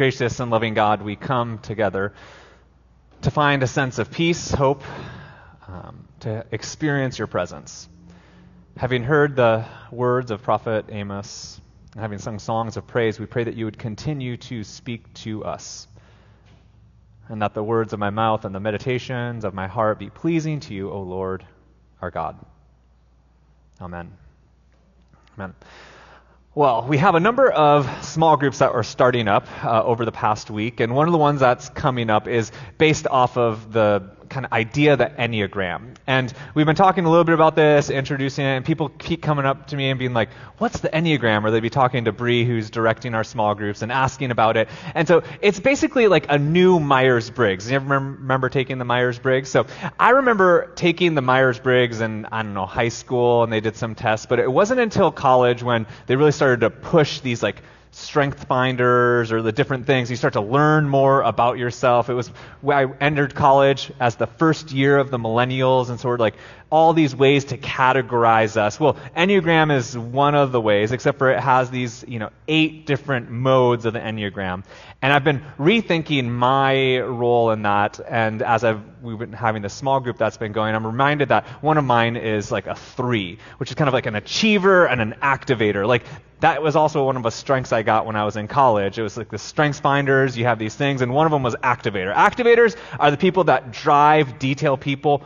Gracious and loving God, we come together to find a sense of peace, hope, um, to experience your presence. Having heard the words of Prophet Amos, and having sung songs of praise, we pray that you would continue to speak to us, and that the words of my mouth and the meditations of my heart be pleasing to you, O Lord, our God. Amen. Amen. Well, we have a number of small groups that are starting up uh, over the past week, and one of the ones that's coming up is based off of the kind of idea, the Enneagram. And we've been talking a little bit about this, introducing it, and people keep coming up to me and being like, what's the Enneagram? Or they'd be talking to Bree, who's directing our small groups, and asking about it. And so it's basically like a new Myers-Briggs. You ever remember taking the Myers-Briggs? So I remember taking the Myers-Briggs in, I don't know, high school, and they did some tests, but it wasn't until college when they really started to push these like strength finders or the different things. You start to learn more about yourself. It was I entered college as the first year of the millennials and sort of like all these ways to categorize us. Well, Enneagram is one of the ways, except for it has these, you know, eight different modes of the Enneagram. And I've been rethinking my role in that. And as I've, we've been having this small group that's been going, I'm reminded that one of mine is like a three, which is kind of like an achiever and an activator. Like that was also one of the strengths I got when I was in college. It was like the strengths finders, you have these things, and one of them was activator. Activators are the people that drive detail people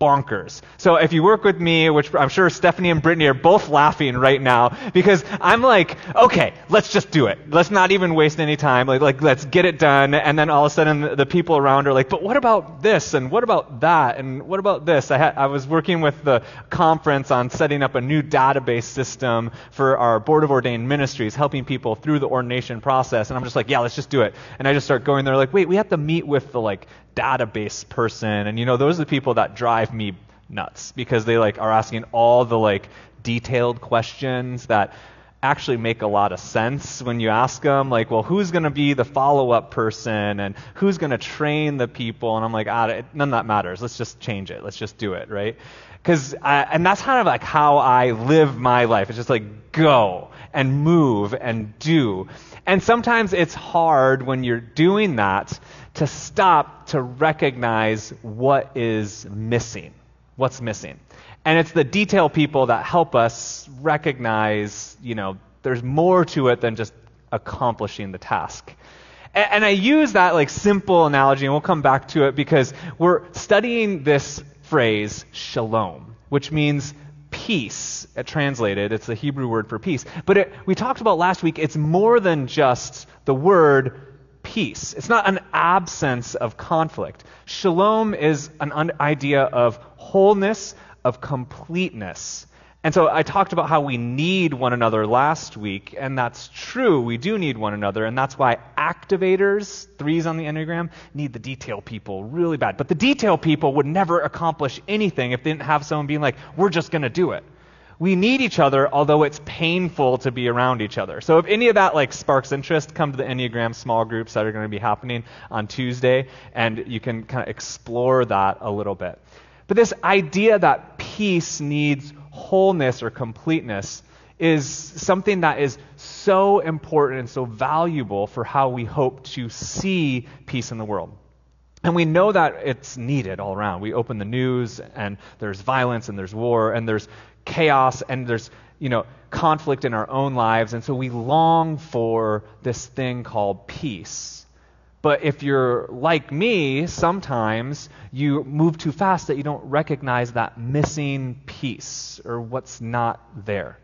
bonkers. So if you work with me, which I'm sure Stephanie and Brittany are both laughing right now, because I'm like, okay, let's just do it. Let's not even waste any time. Like, like let's get it done. And then all of a sudden the people around are like, but what about this? And what about that? And what about this? I, I was working with the conference on setting up a new database system for our Board of Ordained Ministries, helping people through the ordination process. And I'm just like, yeah, let's just do it. And I just start going there like, wait, we have to meet with the like database person. And you know, those are the people that drive me nuts because they like are asking all the like detailed questions that actually make a lot of sense when you ask them like well who's going to be the follow-up person and who's going to train the people? And i'm like ah, none of that matters. Let's just change it. Let's just do it right? Because and that's kind of like how i live my life. It's just like go and move and do. And sometimes it's hard when you're doing that to stop to recognize what is missing. What's missing? And it's the detail people that help us recognize, you know, there's more to it than just accomplishing the task. And, and I use that like simple analogy, and we'll come back to it because we're studying this phrase, shalom, which means peace. Translated, it's the Hebrew word for peace. But it, we talked about last week, it's more than just the word peace. It's not an absence of conflict. Shalom is an idea of wholeness, of completeness. And so I talked about how we need one another last week, and that's true. We do need one another, and that's why activators, threes on the Enneagram, need the detail people really bad. But the detail people would never accomplish anything if they didn't have someone being like, we're just going to do it we need each other, although it's painful to be around each other. So if any of that like sparks interest, come to the Enneagram small groups that are going to be happening on Tuesday, and you can kind of explore that a little bit. But this idea that peace needs wholeness or completeness is something that is so important and so valuable for how we hope to see peace in the world. And we know that it's needed all around. We open the news and there's violence and there's war and there's chaos and there's, you know, conflict in our own lives. And so we long for this thing called peace. But if you're like me, sometimes you move too fast that you don't recognize that missing piece or what's not there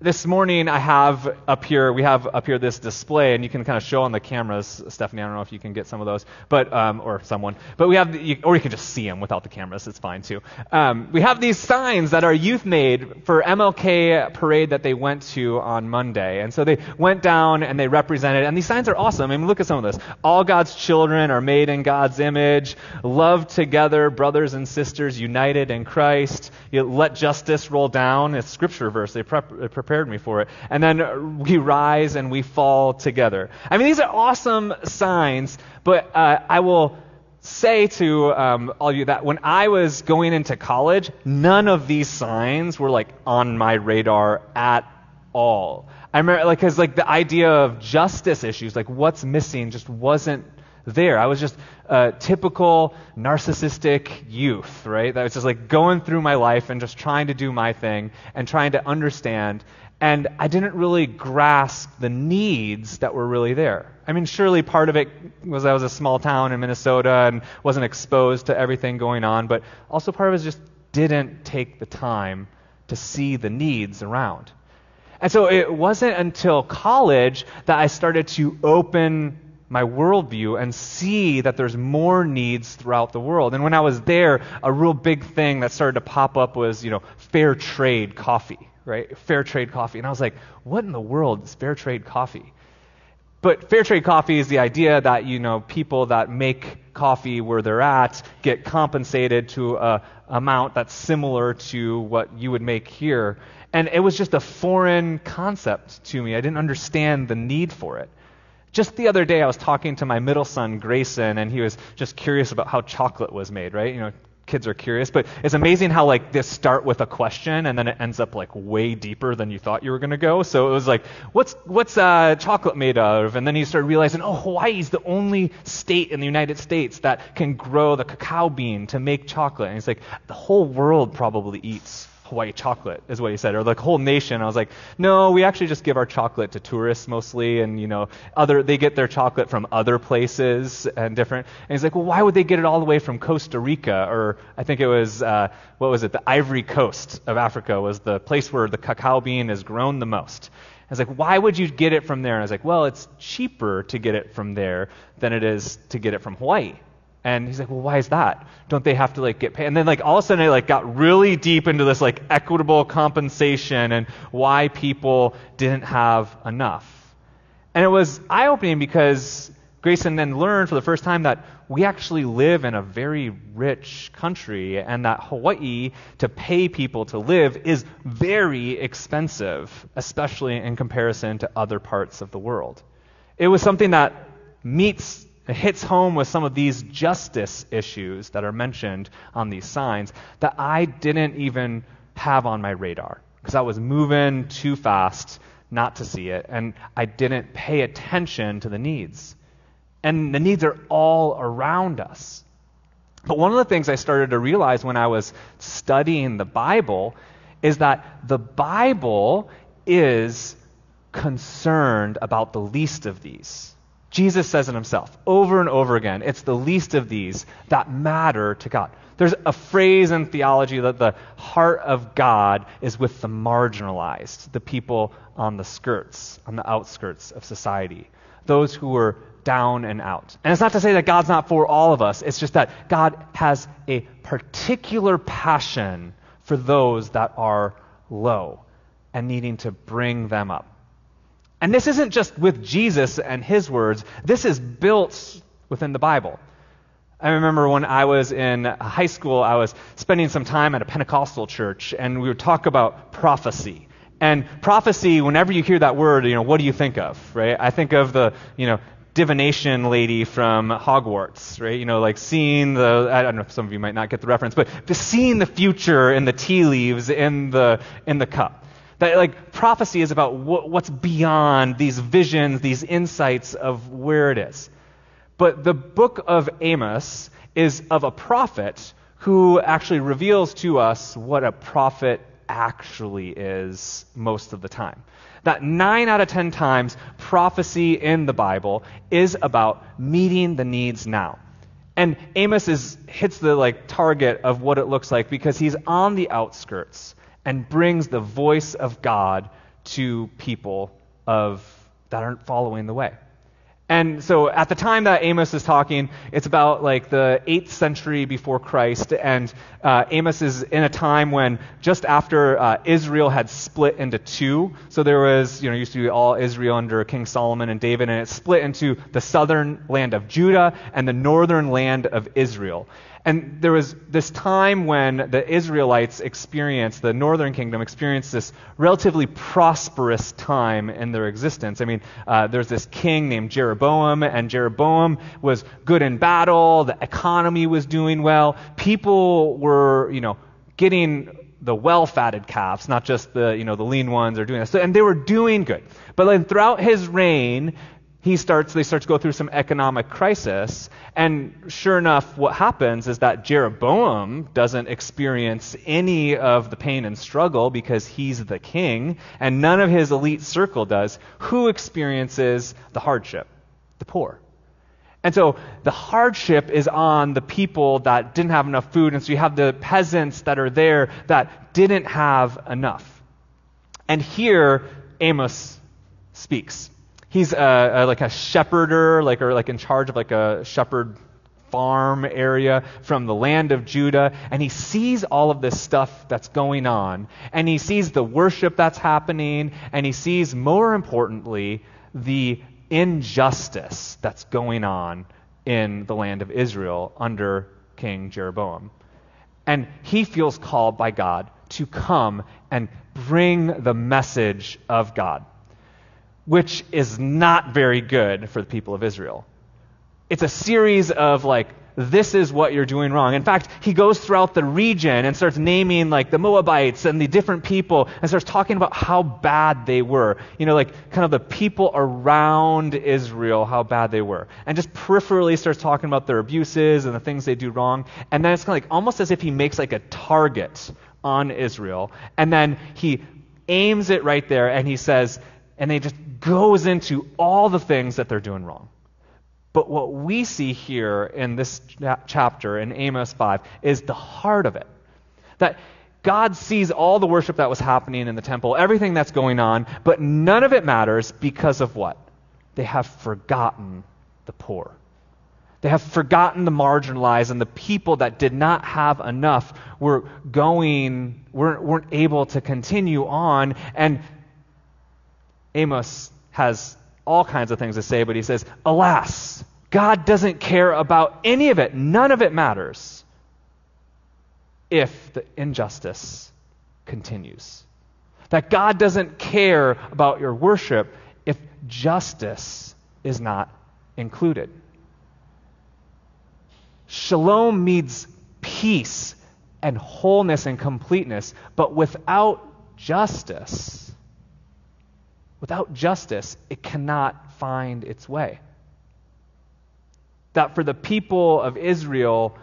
this morning I have up here, we have up here this display, and you can kind of show on the cameras, Stephanie. I don't know if you can get some of those, but um, or someone, but we have, or you can just see them without the cameras. It's fine too. Um, we have these signs that our youth made for MLK parade that they went to on Monday, and so they went down and they represented, and these signs are awesome. I mean, look at some of this. All God's children are made in God's image, love together, brothers and sisters united in Christ. You let justice roll down. It's scripture verse. They prep, prepared me for it. And then we rise and we fall together. I mean, these are awesome signs, but uh, I will say to um, all you that when I was going into college, none of these signs were like on my radar at all. I remember, like, because like the idea of justice issues, like what's missing, just wasn't there. I was just a typical narcissistic youth, right? That was just like going through my life and just trying to do my thing and trying to understand. And I didn't really grasp the needs that were really there. I mean, surely part of it was I was a small town in Minnesota and wasn't exposed to everything going on, but also part of it just didn't take the time to see the needs around. And so it wasn't until college that I started to open my worldview and see that there's more needs throughout the world. And when I was there, a real big thing that started to pop up was, you know, fair trade coffee, right? Fair trade coffee. And I was like, what in the world is fair trade coffee? But fair trade coffee is the idea that, you know, people that make coffee where they're at get compensated to a amount that's similar to what you would make here. And it was just a foreign concept to me. I didn't understand the need for it. Just the other day, I was talking to my middle son, Grayson, and he was just curious about how chocolate was made, right? You know, kids are curious, but it's amazing how like this start with a question and then it ends up like way deeper than you thought you were going to go. So it was like, what's what's uh, chocolate made of? And then he started realizing, oh, Hawaii is the only state in the United States that can grow the cacao bean to make chocolate. And he's like, the whole world probably eats Hawaii chocolate, is what he said, or the whole nation. I was like, no, we actually just give our chocolate to tourists mostly, and you know, other they get their chocolate from other places and different. And he's like, well, why would they get it all the way from Costa Rica, or I think it was uh, what was it, the Ivory Coast of Africa was the place where the cacao bean is grown the most. I was like, why would you get it from there? And I was like, well, it's cheaper to get it from there than it is to get it from Hawaii. And he's like, well, why is that? Don't they have to like get paid? And then like all of a sudden I like got really deep into this like equitable compensation and why people didn't have enough. And it was eye opening because Grayson then learned for the first time that we actually live in a very rich country and that Hawaii to pay people to live is very expensive, especially in comparison to other parts of the world. It was something that meets it hits home with some of these justice issues that are mentioned on these signs that I didn't even have on my radar because I was moving too fast not to see it, and I didn't pay attention to the needs. And the needs are all around us. But one of the things I started to realize when I was studying the Bible is that the Bible is concerned about the least of these. Jesus says it himself over and over again. It's the least of these that matter to God. There's a phrase in theology that the heart of God is with the marginalized, the people on the skirts, on the outskirts of society, those who are down and out. And it's not to say that God's not for all of us, it's just that God has a particular passion for those that are low and needing to bring them up. And this isn't just with Jesus and his words, this is built within the Bible. I remember when I was in high school, I was spending some time at a Pentecostal church, and we would talk about prophecy. And prophecy, whenever you hear that word, you know, what do you think of, right? I think of the, you know, divination lady from Hogwarts, right? You know, like seeing the, I don't know if some of you might not get the reference, but seeing the future in the tea leaves in the, in the cup. That like prophecy is about what, what's beyond these visions, these insights of where it is. But the book of Amos is of a prophet who actually reveals to us what a prophet actually is most of the time. That nine out of ten times, prophecy in the Bible is about meeting the needs now. And Amos is, hits the like target of what it looks like because he's on the outskirts and brings the voice of God to people of, that aren't following the way. And so at the time that Amos is talking, it's about like the 8th century before Christ. And uh, Amos is in a time when just after uh, Israel had split into two. So there was, you know, used to be all Israel under King Solomon and David, and it split into the southern land of Judah and the northern land of Israel. And there was this time when the Israelites experienced, the northern kingdom experienced this relatively prosperous time in their existence. I mean, uh, there's this king named Jeroboam, and Jeroboam was good in battle, the economy was doing well, people were, you know, getting the well-fatted calves, not just the you know the lean ones are doing this. So, and they were doing good. But then throughout his reign, he starts they start to go through some economic crisis, and sure enough, what happens is that Jeroboam doesn't experience any of the pain and struggle because he's the king, and none of his elite circle does. Who experiences the hardship? The poor. And so the hardship is on the people that didn't have enough food. And so you have the peasants that are there that didn't have enough. And here, Amos speaks. He's like a shepherder, like or like in charge of like a shepherd farm area from the land of Judah, and he sees all of this stuff that's going on, and he sees the worship that's happening, and he sees, more importantly, the injustice that's going on in the land of Israel under King Jeroboam. And he feels called by God to come and bring the message of God, which is not very good for the people of Israel. It's a series of like this is what you're doing wrong. In fact, he goes throughout the region and starts naming like the Moabites and the different people and starts talking about how bad they were. You know, like kind of the people around Israel, how bad they were. And just peripherally starts talking about their abuses and the things they do wrong. And then it's kind of like almost as if he makes like a target on Israel. And then he aims it right there and he says, and they just goes into all the things that they're doing wrong. But what we see here in this chapter in Amos 5 is the heart of it. That God sees all the worship that was happening in the temple, everything that's going on, but none of it matters because of what? They have forgotten the poor. They have forgotten the marginalized and the people that did not have enough were going, weren't, weren't able to continue on. And Amos has all kinds of things to say, but he says, Alas, God doesn't care about any of it. None of it matters if the injustice continues. That God doesn't care about your worship if justice is not included. Shalom means peace and wholeness and completeness, but without justice, without justice, it cannot find its way that for the people of Israel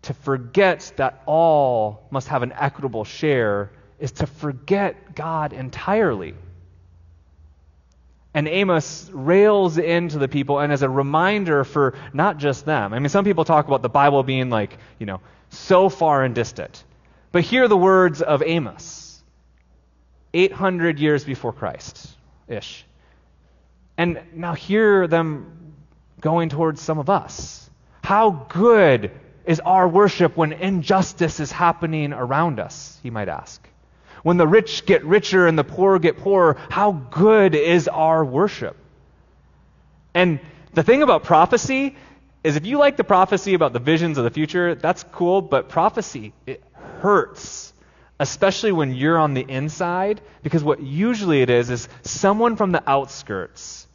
to forget that all must have an equitable share is to forget God entirely. And Amos rails into the people and as a reminder for not just them. I mean, some people talk about the Bible being like, you know, so far and distant. But hear the words of Amos, 800 years before Christ ish. And now hear them going towards some of us? How good is our worship when injustice is happening around us? He might ask. When the rich get richer and the poor get poorer, how good is our worship? And the thing about prophecy is if you like the prophecy about the visions of the future, that's cool, but prophecy, it hurts. Especially when you're on the inside, because what usually it is is someone from the outskirts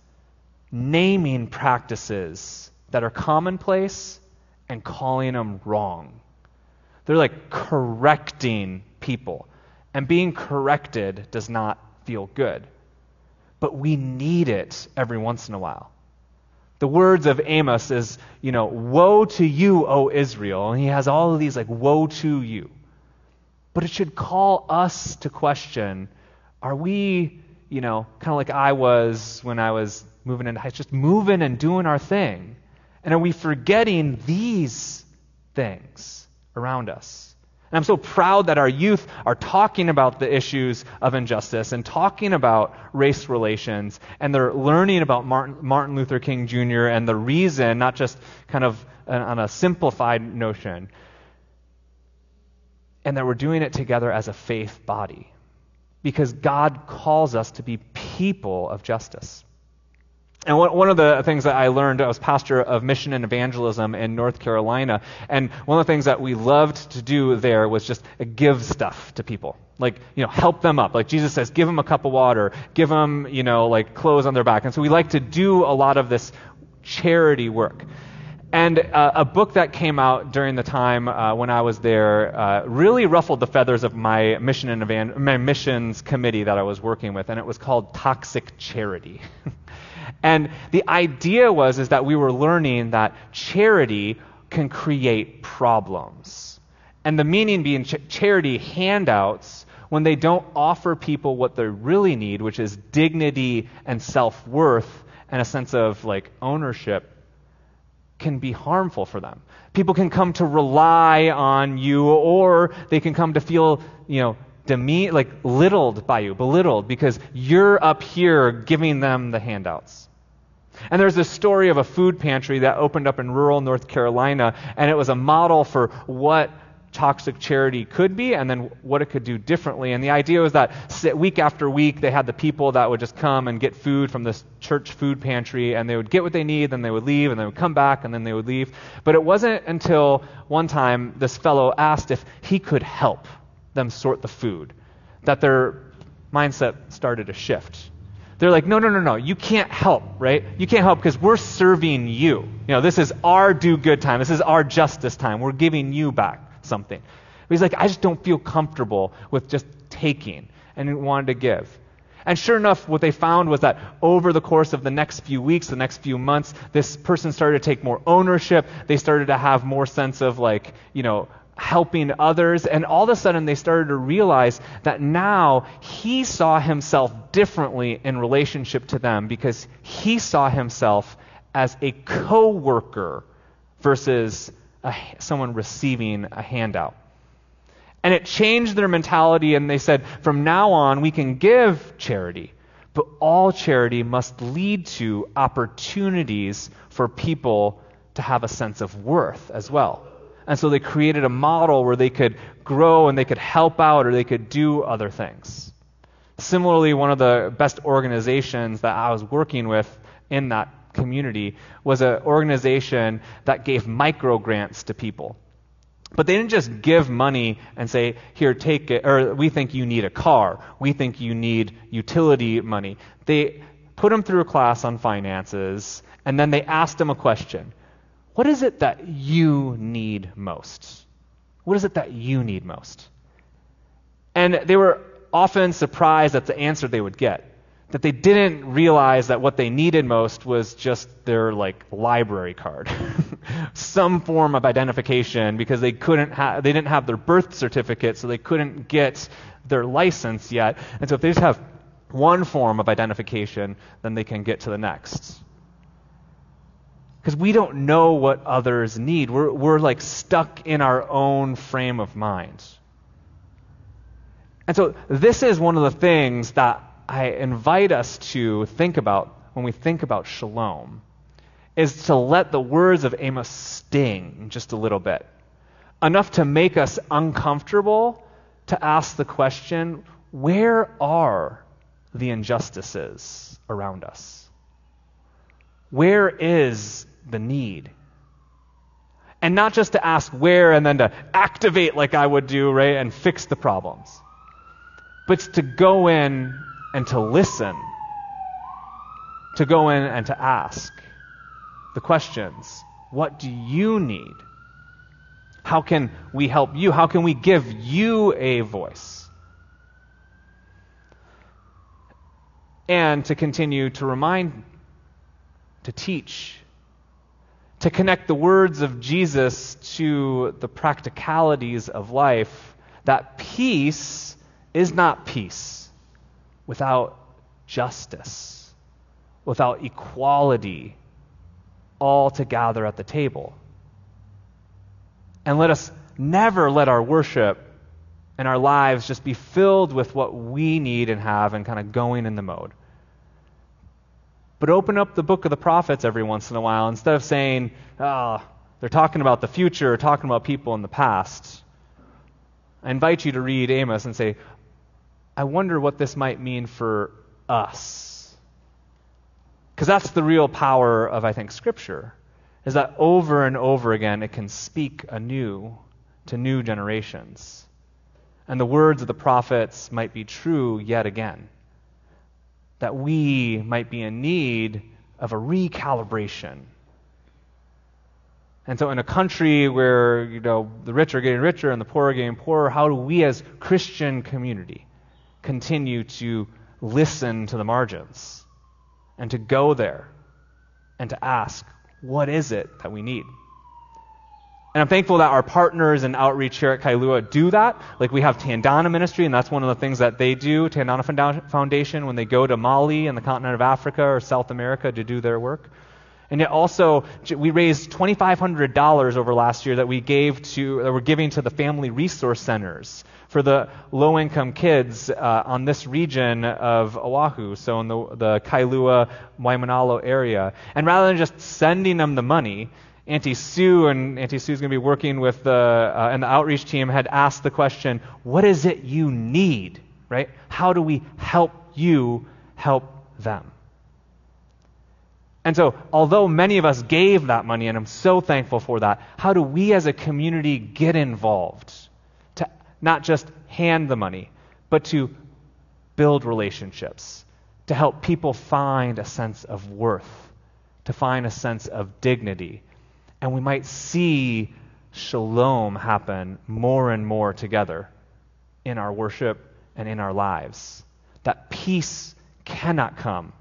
naming practices that are commonplace and calling them wrong. They're like correcting people. And being corrected does not feel good. But we need it every once in a while. The words of Amos is, you know, woe to you, O Israel. And he has all of these like, woe to you. But it should call us to question are we, you know, kind of like I was when I was moving into heights, just moving and doing our thing? And are we forgetting these things around us? And I'm so proud that our youth are talking about the issues of injustice and talking about race relations, and they're learning about Martin, Martin Luther King Jr. and the reason, not just kind of on a simplified notion, and that we're doing it together as a faith body. Because God calls us to be people of justice. And one of the things that I learned, I was pastor of mission and evangelism in North Carolina, and one of the things that we loved to do there was just give stuff to people. Like, you know, help them up. Like Jesus says, give them a cup of water, give them, you know, like clothes on their back. And so we like to do a lot of this charity work. And uh, a book that came out during the time uh, when I was there uh, really ruffled the feathers of my mission and evan- my missions committee that I was working with, and it was called Toxic Charity. and the idea was is that we were learning that charity can create problems, and the meaning being ch- charity handouts when they don't offer people what they really need, which is dignity and self worth and a sense of like ownership can be harmful for them. People can come to rely on you, or they can come to feel, you know, like littled by you, belittled, because you're up here giving them the handouts. And there's this story of a food pantry that opened up in rural North Carolina, and it was a model for what toxic charity could be and then what it could do differently. And the idea was that week after week, they had the people that would just come and get food from this church food pantry, and they would get what they need, then they would leave, and they would come back, and then they would leave. But it wasn't until one time this fellow asked if he could help them sort the food that their mindset started to shift. They're like, no, no, no, no, you can't help, right? You can't help because we're serving you. You know, this is our do good time. This is our justice time. We're giving you back something. But he's like, I just don't feel comfortable with just taking and he wanted to give. And sure enough, what they found was that over the course of the next few weeks, the next few months, this person started to take more ownership. They started to have more sense of like, you know, helping others. And all of a sudden, they started to realize that now he saw himself differently in relationship to them because he saw himself as a co worker versus a, someone receiving a handout. And it changed their mentality, and they said, from now on, we can give charity, but all charity must lead to opportunities for people to have a sense of worth as well. And so they created a model where they could grow and they could help out or they could do other things. Similarly, one of the best organizations that I was working with in that community was an organization that gave micro grants to people. But they didn't just give money and say, here, take it, or we think you need a car. We think you need utility money. They put them through a class on finances, and then they asked them a question What is it that you need most? What is it that you need most? And they were often surprised at the answer they would get that they didn't realize that what they needed most was just their like library card. Some form of identification because they couldn't have they didn't have their birth certificate so they couldn't get their license yet. And so if they just have one form of identification then they can get to the next. Because we don't know what others need. We're, we're like stuck in our own frame of mind. And so this is one of the things that I invite us to think about when we think about shalom is to let the words of Amos sting just a little bit. Enough to make us uncomfortable to ask the question where are the injustices around us? Where is the need? And not just to ask where and then to activate like I would do, right, and fix the problems, but to go in and to listen, to go in and to ask the questions What do you need? How can we help you? How can we give you a voice? And to continue to remind, to teach, to connect the words of Jesus to the practicalities of life, that peace is not peace without justice, without equality, all to gather at the table. And let us never let our worship and our lives just be filled with what we need and have and kind of going in the mode. But open up the book of the prophets every once in a while instead of saying, oh, they're talking about the future or talking about people in the past. I invite you to read Amos and say, I wonder what this might mean for us. Because that's the real power of, I think, Scripture, is that over and over again it can speak anew to new generations. And the words of the prophets might be true yet again. That we might be in need of a recalibration And so, in a country where you know the rich are getting richer and the poor are getting poorer, how do we, as Christian community, continue to listen to the margins and to go there and to ask, what is it that we need? And I'm thankful that our partners in outreach here at Kailua do that. Like we have Tandana Ministry, and that's one of the things that they do, Tandana Foundation, when they go to Mali and the continent of Africa or South America to do their work. And yet also, we raised $2,500 over last year that we gave to, that we're giving to the family resource centers for the low-income kids uh, on this region of Oahu, so in the, the Kailua, Waimanalo area. And rather than just sending them the money, Auntie Sue and Auntie Sue's going to be working with the uh, and the outreach team had asked the question, "What is it you need?" Right? How do we help you help them? And so, although many of us gave that money, and I'm so thankful for that, how do we as a community get involved to not just hand the money, but to build relationships, to help people find a sense of worth, to find a sense of dignity, and we might see shalom happen more and more together in our worship and in our lives. That peace cannot come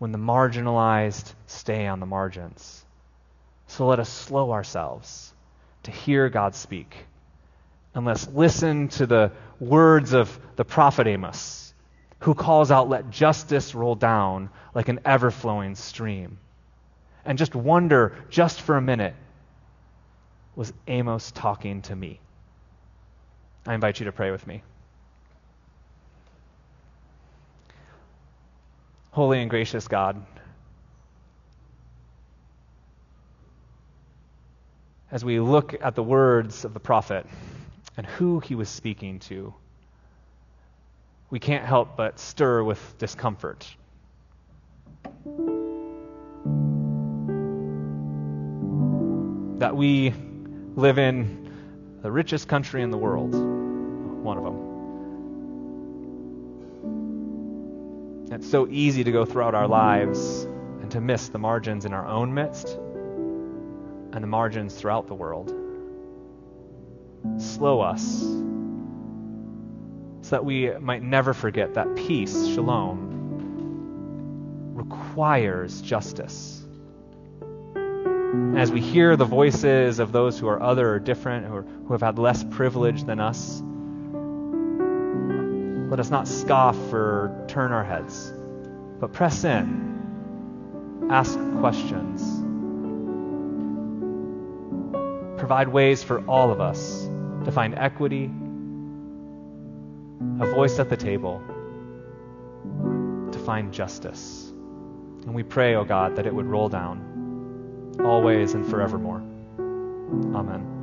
when the marginalized stay on the margins. So let us slow ourselves to hear God speak. And let's listen to the words of the prophet Amos, who calls out, Let justice roll down like an ever flowing stream and just wonder, just for a minute, was Amos talking to me? I invite you to pray with me. Holy and gracious God, as we look at the words of the prophet and who he was speaking to, we can't help but stir with discomfort. that we live in the richest country in the world, one of them. It's so easy to go throughout our lives and to miss the margins in our own midst and the margins throughout the world. Slow us so that we might never forget that peace, shalom, requires justice as we hear the voices of those who are other or different, or who have had less privilege than us, let us not scoff or turn our heads, but press in, ask questions, provide ways for all of us to find equity, a voice at the table, to find justice. And we pray, O oh God, that it would roll down always and forevermore. Amen.